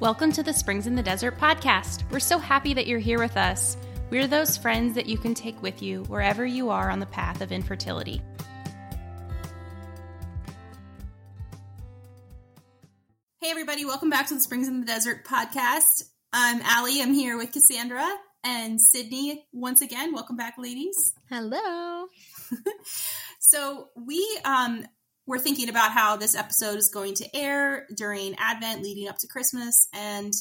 Welcome to the Springs in the Desert podcast. We're so happy that you're here with us. We're those friends that you can take with you wherever you are on the path of infertility. Hey, everybody, welcome back to the Springs in the Desert podcast. I'm Allie. I'm here with Cassandra and Sydnee once again. Welcome back, ladies. Hello. so, we um, we're thinking about how this episode is going to air during Advent leading up to Christmas. And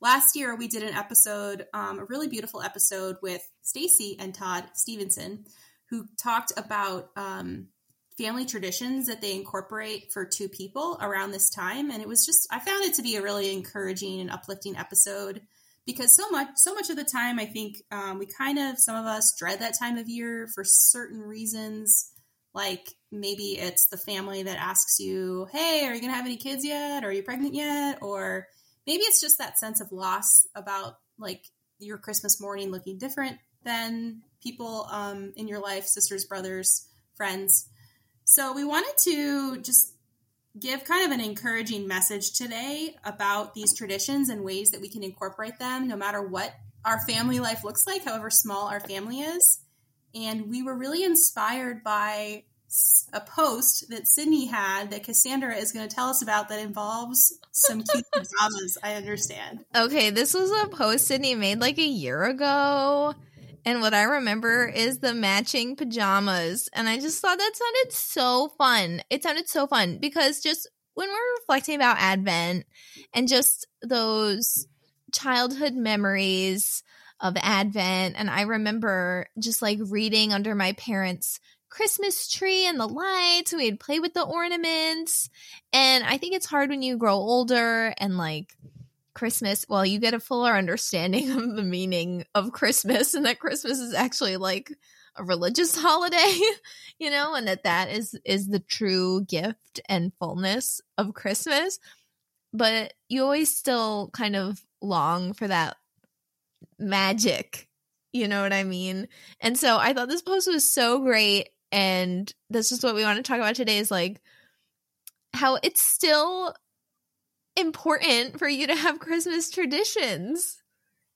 last year we did an episode, um, a really beautiful episode with Stacy and Todd Stevenson, who talked about um, family traditions that they incorporate for two people around this time. And it was just, I found it to be a really encouraging and uplifting episode because so much, so much of the time, I think um, we kind of, some of us dread that time of year for certain reasons like maybe it's the family that asks you, Hey, are you going to have any kids yet? Or are you pregnant yet? Or maybe it's just that sense of loss about like your Christmas morning looking different than people um, in your life, sisters, brothers, friends. So we wanted to just give kind of an encouraging message today about these traditions and ways that we can incorporate them no matter what our family life looks like, however small our family is. And we were really inspired by a post that Sydnee had that Cassandra is going to tell us about that involves some cute pajamas, I understand. Okay, this was a post Sydnee made like a year ago. And what I remember is the matching pajamas. And I just thought that sounded so fun. It sounded so fun because just when we're reflecting about Advent and just those childhood memories of Advent. And I remember just like reading under my parents' Christmas tree and the lights. We'd play with the ornaments. And I think it's hard when you grow older and like Christmas, well, you get a fuller understanding of the meaning of Christmas and that Christmas is actually like a religious holiday, you know, and that that is is the true gift and fullness of Christmas. But you always still kind of long for that magic. You know what I mean? And so I thought this post was so great. And this is what we want to talk about today is like how it's still important for you to have Christmas traditions.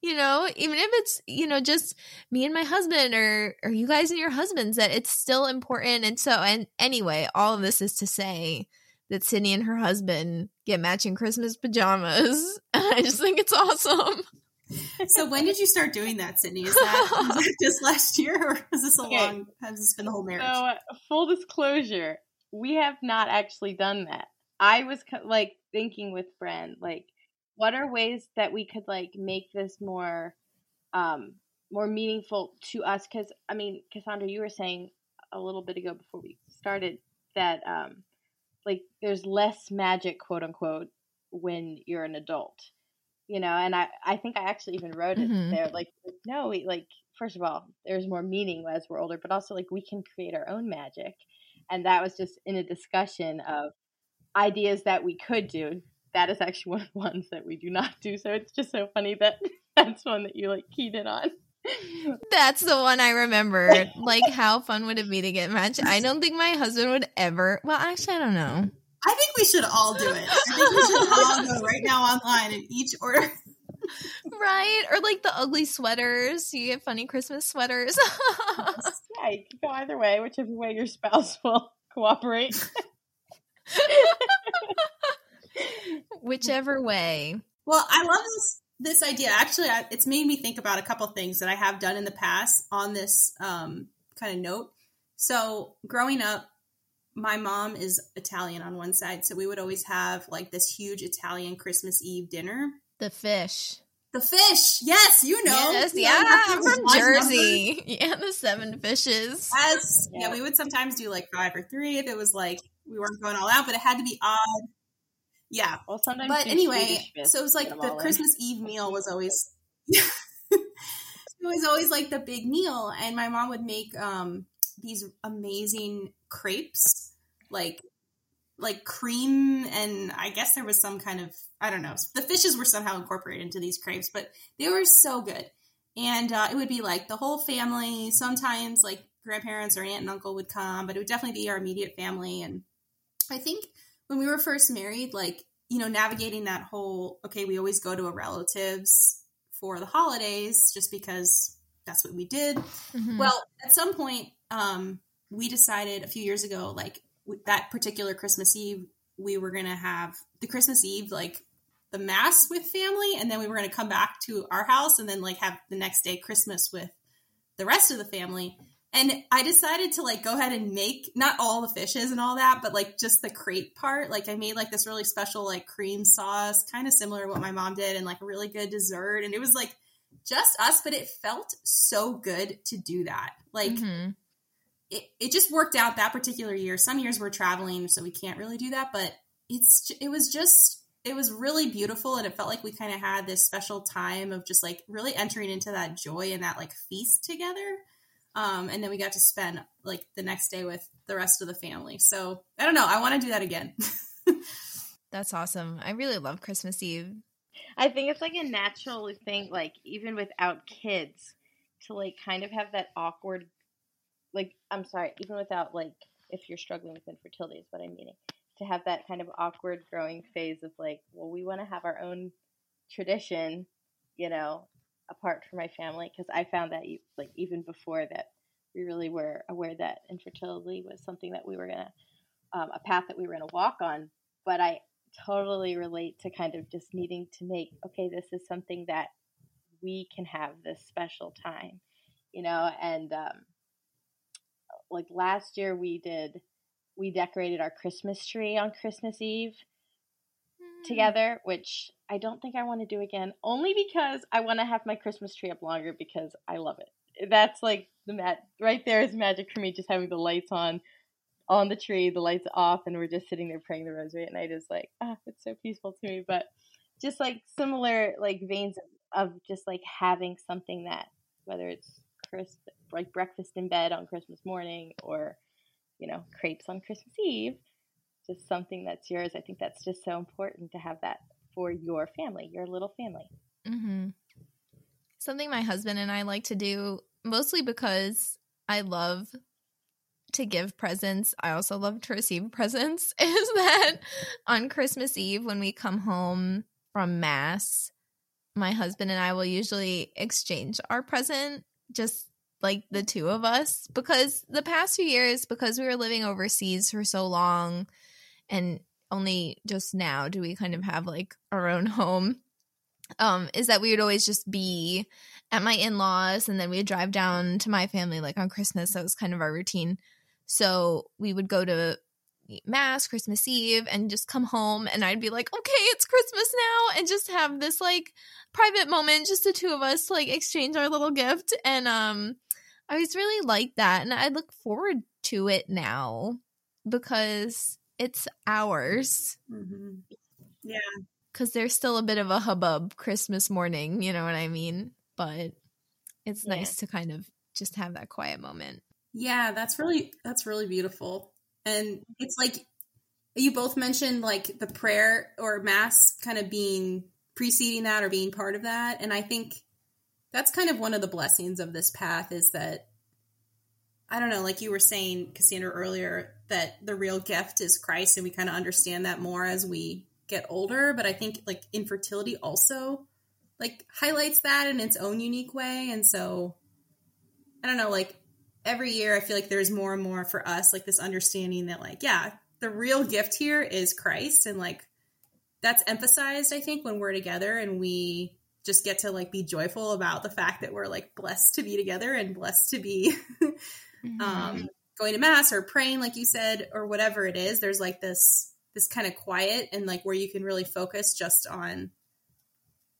You know, even if it's, you know, just me and my husband or or you guys and your husbands, that it's still important. And so and anyway, all of this is to say that Sydney and her husband get matching Christmas pajamas. I just think it's awesome so when did you start doing that, Sydnee? Is that, just last year, or is this a okay. long? Has this been the whole marriage? So, uh, full disclosure, we have not actually done that. I was like thinking with Bren, like, what are ways that we could like make this more, um, more meaningful to us? Because I mean, Cassandra, you were saying a little bit ago before we started that, um, like, there's less magic, quote unquote, when you're an adult you know and i i think i actually even wrote it mm-hmm. there like no we like first of all there's more meaning as we're older but also like we can create our own magic and that was just in a discussion of ideas that we could do that is actually one of the ones that we do not do so it's just so funny that that's one that you like keyed in on that's the one I remember. like, how fun would it be to get matched? I don't think my husband would ever. Well, actually, I don't know. I think we should all do it. I think we should all go right now online and each order. right? Or like the ugly sweaters. You get funny Christmas sweaters. yeah, you can go either way, whichever way your spouse will cooperate. whichever way. Well, I love this this idea. Actually, I, it's made me think about a couple things that I have done in the past on this um, kind of note. So, growing up, my mom is Italian on one side, so we would always have like this huge Italian Christmas Eve dinner. The fish. The fish, yes, you know. Yes, yeah, I'm from Jersey. Numbers. Yeah, the seven fishes. Yes, yeah. yeah. we would sometimes do like five or three if it was like we weren't going all out, but it had to be odd. Yeah. Well, sometimes. But anyway, so it was like the Christmas in. Eve meal was always. it was always like the big meal, and my mom would make um, these amazing crepes, like like cream and I guess there was some kind of I don't know. The fishes were somehow incorporated into these crepes, but they were so good. And uh, it would be like the whole family. Sometimes like grandparents or aunt and uncle would come, but it would definitely be our immediate family. And I think when we were first married, like you know, navigating that whole, okay, we always go to a relative's for the holidays just because that's what we did. Mm-hmm. Well, at some point, um, we decided a few years ago, like that particular Christmas Eve, we were going to have the Christmas Eve, like the mass with family, and then we were going to come back to our house and then like have the next day Christmas with the rest of the family. And I decided to like go ahead and make not all the fishes and all that, but like just the crepe part. Like I made like this really special like cream sauce, kind of similar to what my mom did, and like a really good dessert. And it was like just us, but it felt so good to do that. Like mm-hmm. it, it just worked out that particular year. Some years we're traveling, so we can't really do that, but it's it was just it was really beautiful and it felt like we kind of had this special time of just like really entering into that joy and that like feast together um, and then we got to spend like the next day with the rest of the family. So I don't know. I want to do that again. That's awesome. I really love Christmas Eve. I think it's like a natural thing, like even without kids, to like kind of have that awkward, like I'm sorry, even without like if you're struggling with infertility is what I'm meaning, to have that kind of awkward growing phase of like, well, we want to have our own tradition, you know, apart from my family because I found that like even before that we really were aware that infertility was something that we were gonna um, a path that we were gonna walk on. But I totally relate to kind of just needing to make okay, this is something that we can have this special time, you know. And um, like last year, we did we decorated our Christmas tree on Christmas Eve mm. together, which I don't think I want to do again, only because I want to have my Christmas tree up longer because I love it. That's like the mat right there is magic for me. Just having the lights on, on the tree, the lights off, and we're just sitting there praying the rosary at night is like ah, it's so peaceful to me. But just like similar like veins of, just like having something that whether it's crisp like breakfast in bed on Christmas morning or you know crepes on Christmas Eve just something that's yours. I think that's just so important to have that for your family, your little family. Mm-hmm. Something my husband and I like to do, mostly because I love to give presents. I also love to receive presents. Is that on Christmas Eve when we come home from Mass, my husband and I will usually exchange our present, just like the two of us, because the past few years, because we were living overseas for so long and only just now do we kind of have like our own home um is that we would always just be at my in-laws and then we'd drive down to my family like on christmas that was kind of our routine so we would go to mass christmas eve and just come home and i'd be like okay it's christmas now and just have this like private moment just the two of us like exchange our little gift and um i was really like that and i look forward to it now because it's ours. Mm-hmm. Yeah. Because there's still a bit of a hubbub Christmas morning, you know what I mean? But it's yeah. nice to kind of just have that quiet moment. Yeah, that's really that's really beautiful. And it's like you both mentioned like the prayer or mass kind of being preceding that or being part of that. And I think that's kind of one of the blessings of this path is that I don't know, like you were saying, Cassandra, earlier, that the real gift is Christ, and we kind of understand that more as we get older. But I think like infertility also like highlights that in its own unique way. And so I don't know, like every year I feel like there's more and more for us, like this understanding that like, yeah, the real gift here is Christ. And like that's emphasized, I think, when we're together and we just get to like be joyful about the fact that we're like blessed to be together and blessed to be mm-hmm. um, going to mass or praying, like you said, or whatever it is. There's like this this kind of quiet and like where you can really focus just on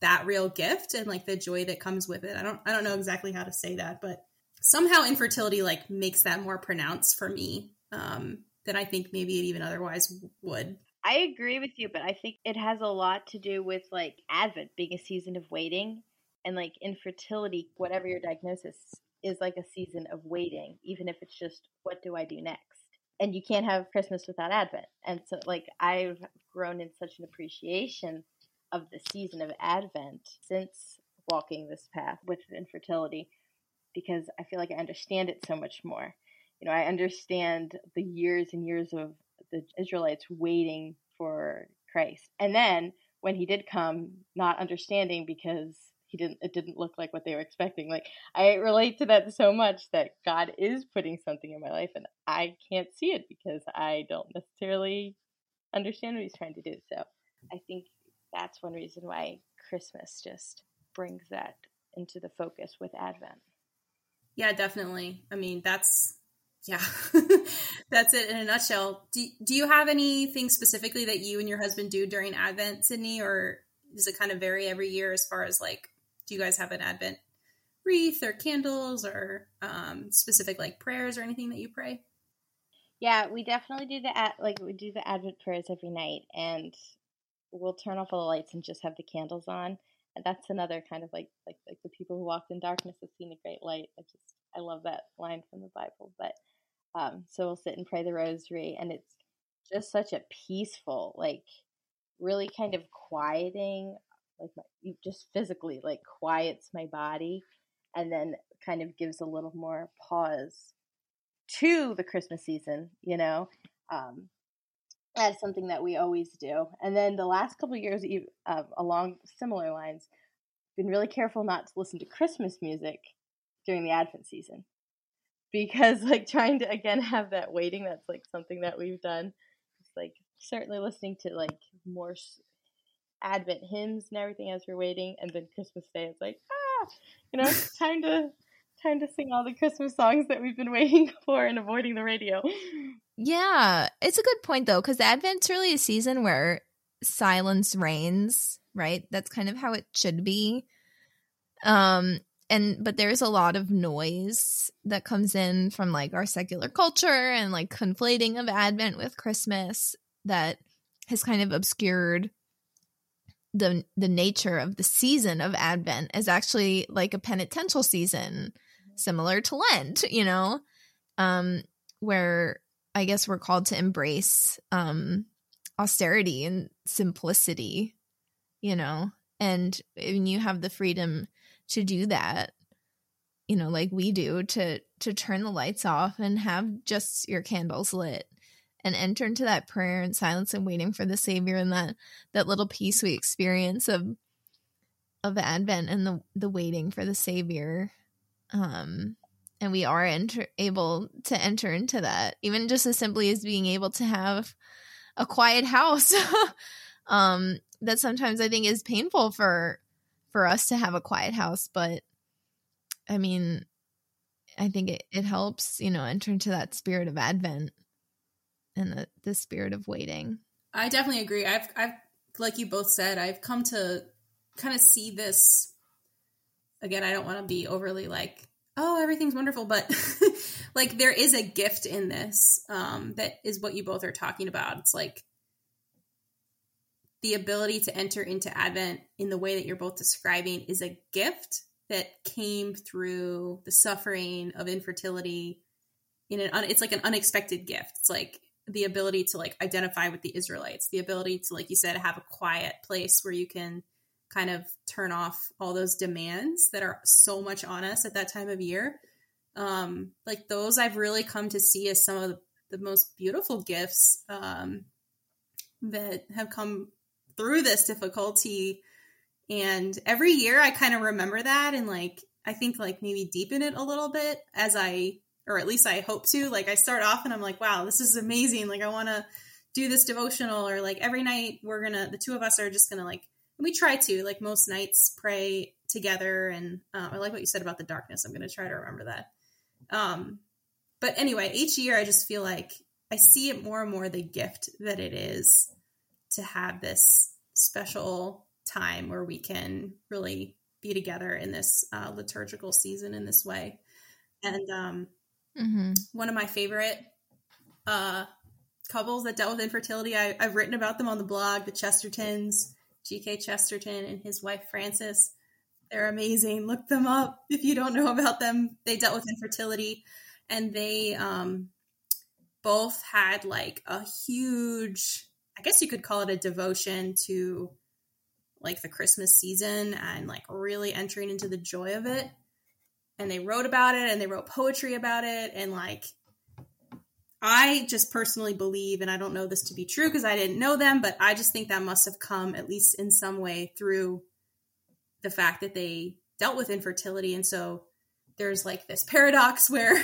that real gift and like the joy that comes with it. I don't I don't know exactly how to say that, but somehow infertility like makes that more pronounced for me um, than I think maybe it even otherwise would. I agree with you, but I think it has a lot to do with like Advent being a season of waiting and like infertility, whatever your diagnosis is like a season of waiting, even if it's just what do I do next? And you can't have Christmas without Advent. And so, like, I've grown in such an appreciation of the season of Advent since walking this path with infertility because I feel like I understand it so much more. You know, I understand the years and years of the Israelites waiting for Christ. And then when he did come, not understanding because he didn't it didn't look like what they were expecting. Like I relate to that so much that God is putting something in my life and I can't see it because I don't necessarily understand what he's trying to do. So I think that's one reason why Christmas just brings that into the focus with Advent. Yeah, definitely. I mean, that's yeah, that's it in a nutshell. Do, do you have anything specifically that you and your husband do during Advent, Sydnee, or does it kind of vary every year as far as like, do you guys have an Advent wreath or candles or um, specific like prayers or anything that you pray? Yeah, we definitely do the like we do the Advent prayers every night, and we'll turn off all the lights and just have the candles on. That's another kind of like like like the people who walked in darkness have seen a great light. I just I love that line from the Bible. But um, so we'll sit and pray the rosary, and it's just such a peaceful, like really kind of quieting, like my, just physically like quiets my body, and then kind of gives a little more pause to the Christmas season. You know, um, that's something that we always do. And then the last couple years, uh, along similar lines, been really careful not to listen to Christmas music during the Advent season because like trying to again have that waiting that's like something that we've done it's like certainly listening to like more advent hymns and everything as we're waiting and then christmas day it's like ah you know it's time to time to sing all the christmas songs that we've been waiting for and avoiding the radio. Yeah it's a good point though because advent's really a season where silence reigns right? That's kind of how it should be. Um and but there's a lot of noise that comes in from like our secular culture and like conflating of advent with christmas that has kind of obscured the the nature of the season of advent as actually like a penitential season similar to lent you know? Um where i guess we're called to embrace um austerity and simplicity you know? And when you have the freedom to do that you know like we do to to turn the lights off and have just your candles lit and enter into that prayer and silence and waiting for the savior and that that little peace we experience of of advent and the the waiting for the savior um and we are enter, able to enter into that even just as simply as being able to have a quiet house um that sometimes i think is painful for for us to have a quiet house but i mean i think it, it helps you know enter into that spirit of advent and the, the spirit of waiting. I definitely agree. I've i've like you both said i've come to kind of see this again i don't want to be overly like oh everything's wonderful but like there is a gift in this um that is what you both are talking about. It's like the ability to enter into Advent in the way that you're both describing is a gift that came through the suffering of infertility in an it's like an unexpected gift. It's like the ability to like identify with the israelites the ability to like you said have a quiet place where you can kind of turn off all those demands that are so much on us at that time of year um like those i've really come to see as some of the most beautiful gifts um that have come through this difficulty. And every year I kind of remember that and like, I think like maybe deepen it a little bit as I, or at least I hope to. Like, I start off and I'm like, wow, this is amazing. Like, I want to do this devotional or like every night we're gonna, the two of us are just gonna like, we try to, like most nights, pray together. And uh, I like what you said about the darkness. I'm gonna try to remember that. Um, but anyway, each year I just feel like I see it more and more the gift that it is to have this special time where we can really be together in this uh, liturgical season in this way. And um, mm-hmm. one of my favorite uh, couples that dealt with infertility, I, have written about them on the blog, the Chestertons, G.K. Chesterton and his wife Frances. They're amazing. Look them up if you don't know about them. They dealt with infertility and they um, both had like a huge I guess you could call it a devotion to like the Christmas season and like really entering into the joy of it. And they wrote about it and they wrote poetry about it. And like, I just personally believe, and I don't know this to be true because I didn't know them, but I just think that must have come at least in some way through the fact that they dealt with infertility. And so there's like this paradox where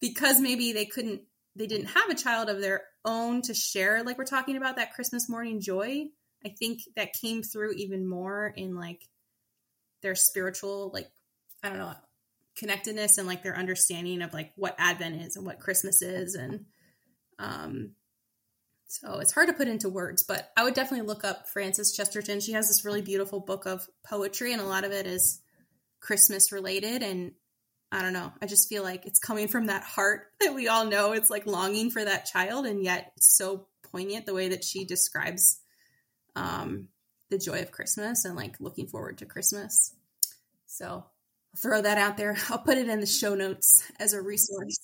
because maybe they couldn't, they didn't have a child of their own to share, like we're talking about that Christmas morning joy. I think that came through even more in like their spiritual, like, I don't know, connectedness and like their understanding of like what Advent is and what Christmas is. And um, so it's hard to put into words, but I would definitely look up Frances Chesterton. She has this really beautiful book of poetry, and a lot of it is Christmas related. And I don't know, I just feel like it's coming from that heart that we all know. It's like longing for that child, and yet so poignant the way that she describes um, the joy of Christmas and like looking forward to Christmas. So throw that out there. I'll put it in the show notes as a resource.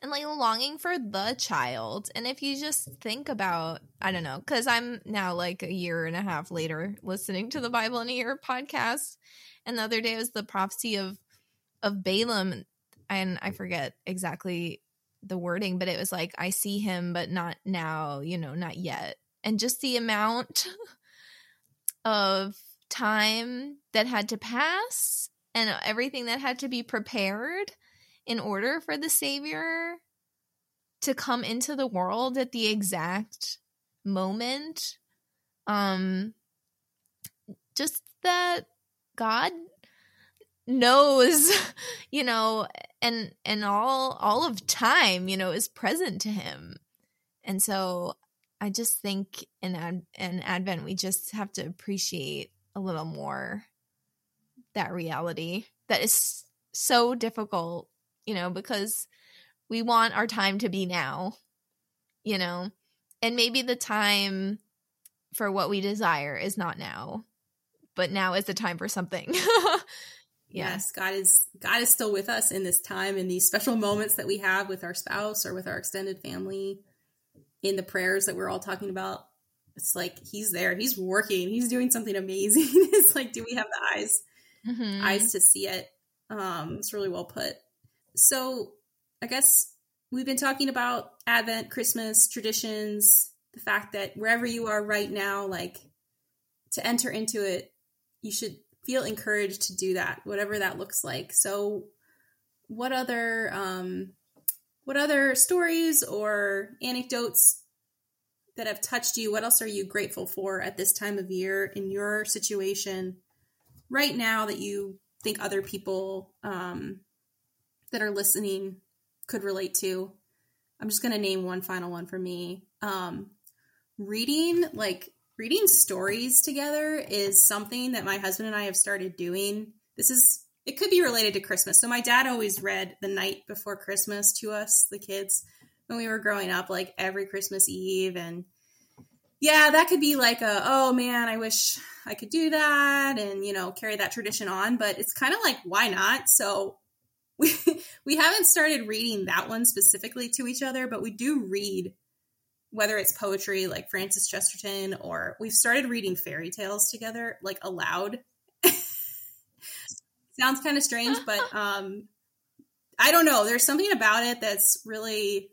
And like longing for the child. And if you just think about, I don't know, because I'm now like a year and a half later listening to the Bible in a Year podcast. And the other day was the prophecy of of Balaam, and I forget exactly the wording, but it was like, I see him, but not now, you know, not yet. And just the amount of time that had to pass and everything that had to be prepared in order for the savior to come into the world at the exact moment um just that god knows you know and and all all of time you know is present to him. And so i just think in ad, in advent we just have to appreciate a little more that reality that is so difficult, you know, because we want our time to be now, you know, and maybe the time for what we desire is not now, but now is the time for something. yeah. Yes, God is God is still with us in this time in these special moments that we have with our spouse or with our extended family in the prayers that we're all talking about. It's like he's there, he's working, he's doing something amazing. it's like do we have the eyes mm-hmm. eyes to see it. Um, it's really well put. So I guess we've been talking about Advent, Christmas, traditions, the fact that wherever you are right now, like to enter into it, you should feel encouraged to do that, whatever that looks like. So what other um what other stories or anecdotes that have touched you? What else are you grateful for at this time of year in your situation? Right now that you think other people um, that are listening could relate to? I'm just going to name one final one for me. Um, reading, like reading stories together, is something that my husband and I have started doing. This is, it could be related to Christmas. So my dad always read the night before Christmas to us, the kids, when we were growing up, like every Christmas Eve. And yeah, that could be like a, oh man, I wish I could do that and, you know, carry that tradition on. But it's kind of like, why not? So we, we haven't started reading that one specifically to each other, but we do read, whether it's poetry like Frances Chesterton or we've started reading fairy tales together, like aloud. Sounds kind of strange, but um, I don't know. There's something about it that's really,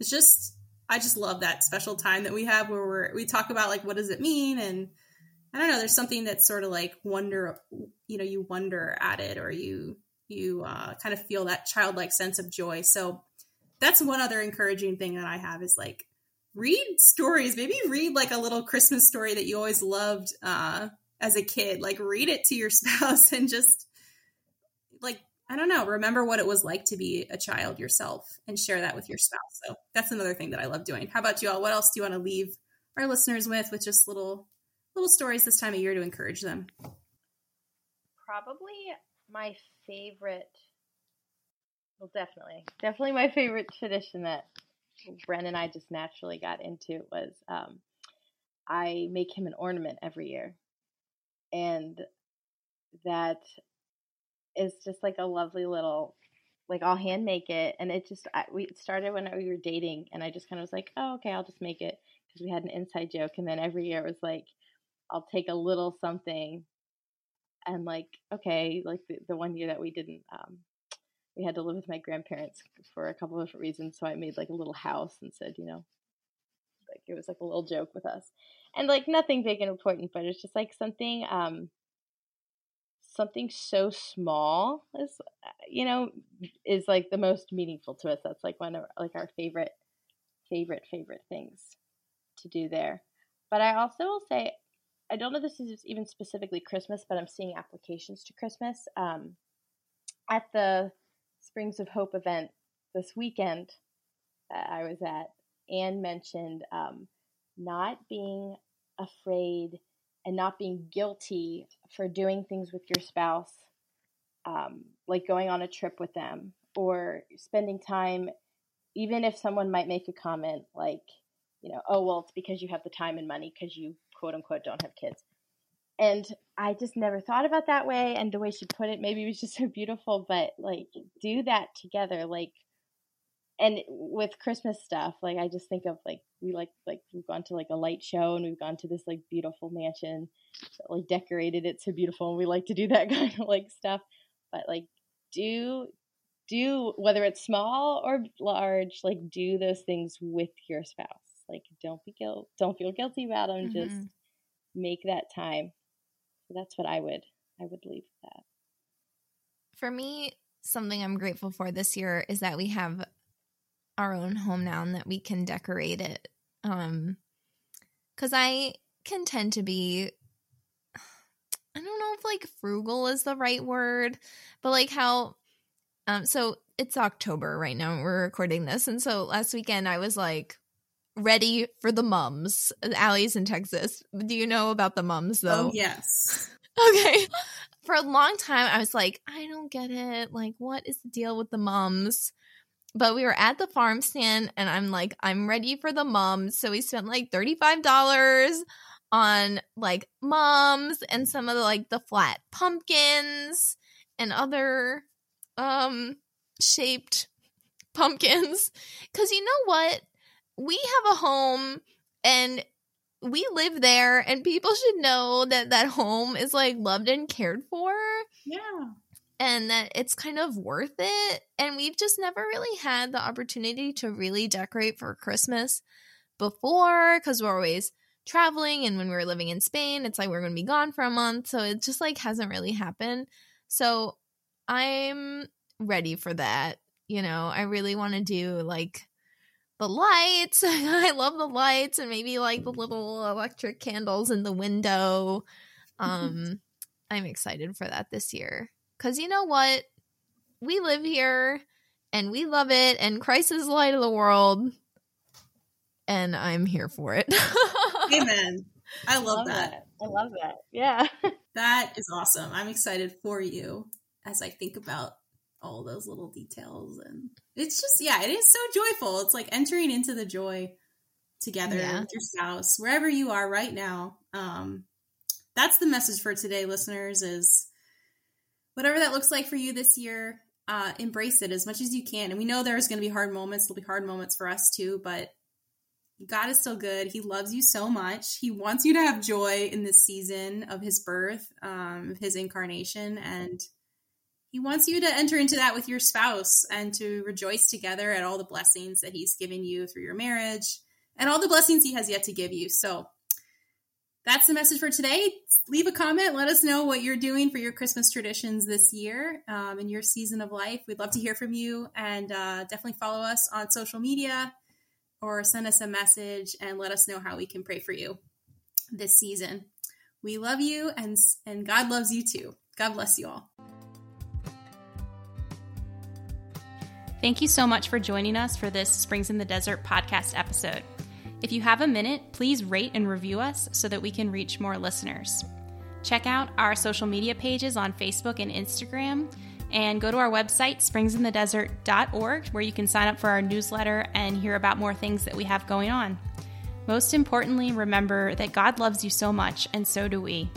it's just I just love that special time that we have where we're, we talk about like what does it mean? And I don't know there's something that's sort of like wonder you know you wonder at it or you you uh, kind of feel that childlike sense of joy. So that's one other encouraging thing that I have is like read stories. Maybe read like a little Christmas story that you always loved uh, as a kid. Like read it to your spouse and just I don't know, remember what it was like to be a child yourself and share that with your spouse. So that's another thing that I love doing. How about you all? What else do you want to leave our listeners with with just little little stories this time of year to encourage them? Probably my favorite well definitely. Definitely my favorite tradition that Bren and I just naturally got into was um, I make him an ornament every year. And that is just like a lovely little like I'll hand make it and it just I, we started when we were dating and I just kind of was like oh okay I'll just make it because we had an inside joke and then every year it was like I'll take a little something and like okay like the, the one year that we didn't um we had to live with my grandparents for a couple of different reasons. So I made like a little house and said, you know, like it was like a little joke with us, and like nothing big and important, but it's just like something, um, something so small is, you know, is like the most meaningful to us. That's like one of like our favorite, favorite, favorite things to do there. But I also will say, I don't know if this is even specifically Christmas, but I'm seeing applications to Christmas. Um, at the Springs of Hope event this weekend that I was at, Anne mentioned um, not being afraid and not being guilty for doing things with your spouse, um, like going on a trip with them or spending time, even if someone might make a comment like, you know, oh, well, it's because you have the time and money because you quote unquote don't have kids. And I just never thought about that way. And the way she put it, maybe it was just so beautiful, but like do that together. Like, and with Christmas stuff, like I just think of like, we like, like we've gone to like a light show and we've gone to this like beautiful mansion, that, like decorated it so beautiful. And we like to do that kind of like stuff. But like, do, do whether it's small or large, like do those things with your spouse. Like, don't be guilt, don't feel guilty about them. Mm-hmm. Just make that time so that's what I would I would leave that. For me, something I'm grateful for this year is that we have our own home now and that we can decorate it. Um cuz I can tend to be I don't know if like frugal is the right word, but like how um so it's October right now we're recording this and so last weekend I was like ready for the mums. Allie's in Texas. Do you know about the mums though? Oh, yes. okay. For a long time, I was like, I don't get it. Like, what is the deal with the mums? But we were at the farm stand and I'm like, I'm ready for the mums. So we spent like $35 on like mums and some of the like the flat pumpkins and other um shaped pumpkins. Cause you know what? we have a home and we live there and people should know that that home is like loved and cared for. Yeah. And that it's kind of worth it. And we've just never really had the opportunity to really decorate for Christmas before because we're always traveling. And when we were living in Spain, it's like we're going to be gone for a month. So it just like hasn't really happened. So I'm ready for that. You know, I really want to do like the lights. I love the lights and maybe like the little electric candles in the window. Um I'm excited for that this year. Cuz you know what? We live here and we love it and Christ is the light of the world. And I'm here for it. Amen. I love, love that. that. I love that. Yeah. that is awesome. I'm excited for you as I think about all those little details and it's just yeah it is so joyful it's like entering into the joy together yeah. with your spouse wherever you are right now um that's the message for today listeners is whatever that looks like for you this year uh embrace it as much as you can and we know there's going to be hard moments there'll be hard moments for us too but God is still good. He loves you so much. He wants you to have joy in this season of his birth, um, his incarnation, and he wants you to enter into that with your spouse and to rejoice together at all the blessings that he's given you through your marriage and all the blessings he has yet to give you. So that's the message for today. Leave a comment. Let us know what you're doing for your Christmas traditions this year um, in your season of life. We'd love to hear from you and uh, definitely follow us on social media or send us a message and let us know how we can pray for you this season. We love you and, and God loves you too. God bless you all. Thank you so much for joining us for this Springs in the Desert podcast episode. If you have a minute, please rate and review us so that we can reach more listeners. Check out our social media pages on Facebook and Instagram, and go to our website, springsinthedesert.org, where you can sign up for our newsletter and hear about more things that we have going on. Most importantly, remember that God loves you so much, and so do we.